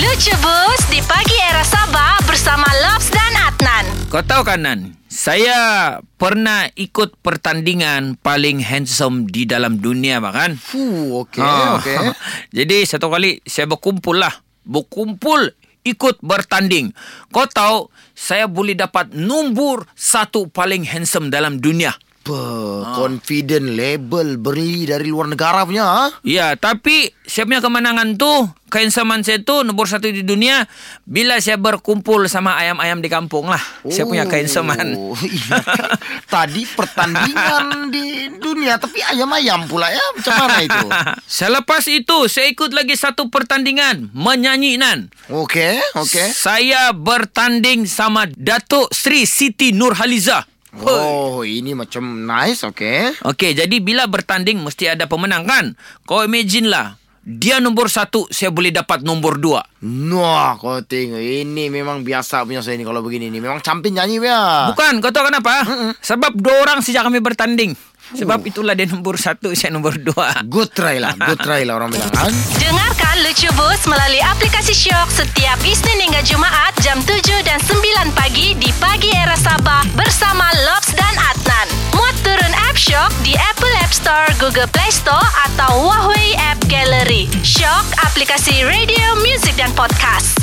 Lucu Bus di pagi era Sabah bersama Lobs dan Adnan. Kau tahu kan Nan, saya pernah ikut pertandingan paling handsome di dalam dunia bahkan. Fuh, okey, Ah. okey. Jadi satu kali saya berkumpul lah. Berkumpul ikut bertanding. Kau tahu saya boleh dapat nombor satu paling handsome dalam dunia. Apa, confident label beli dari luar negara punya, ha? Ya, tapi saya punya kemenangan tu, kehansoman saya tu nombor satu di dunia bila saya berkumpul sama ayam-ayam di kampung lah. Saya punya kehansoman. Oh, iya. Tadi pertandingan di dunia tapi ayam-ayam pula ya. Macam mana itu? Selepas itu, saya ikut lagi satu pertandingan menyanyi nan. Okey, okey. Saya bertanding sama Datuk Sri Siti Nurhaliza. Oh, ini macam nice, okey. Okey, jadi bila bertanding mesti ada pemenang kan? Kau imagine lah. Dia nombor satu, saya boleh dapat nombor dua. Wah, kau tengok. Ini memang biasa punya saya ni kalau begini ni. Memang campion nyanyi ya. Bukan, kau tahu kenapa? Sebab dua orang sejak kami bertanding. Sebab itulah dia nombor satu, saya nombor dua. Good try lah. Good try lah orang bilang kan. Dengarkan Lucu Bus melalui aplikasi Shock setiap Isnin hingga Jumaat jam 7 dan 9 pagi di Pagi Era Sabah bersama Apple App Store, Google Play Store atau Huawei App Gallery. Shock, aplikasi radio, muzik dan podcast.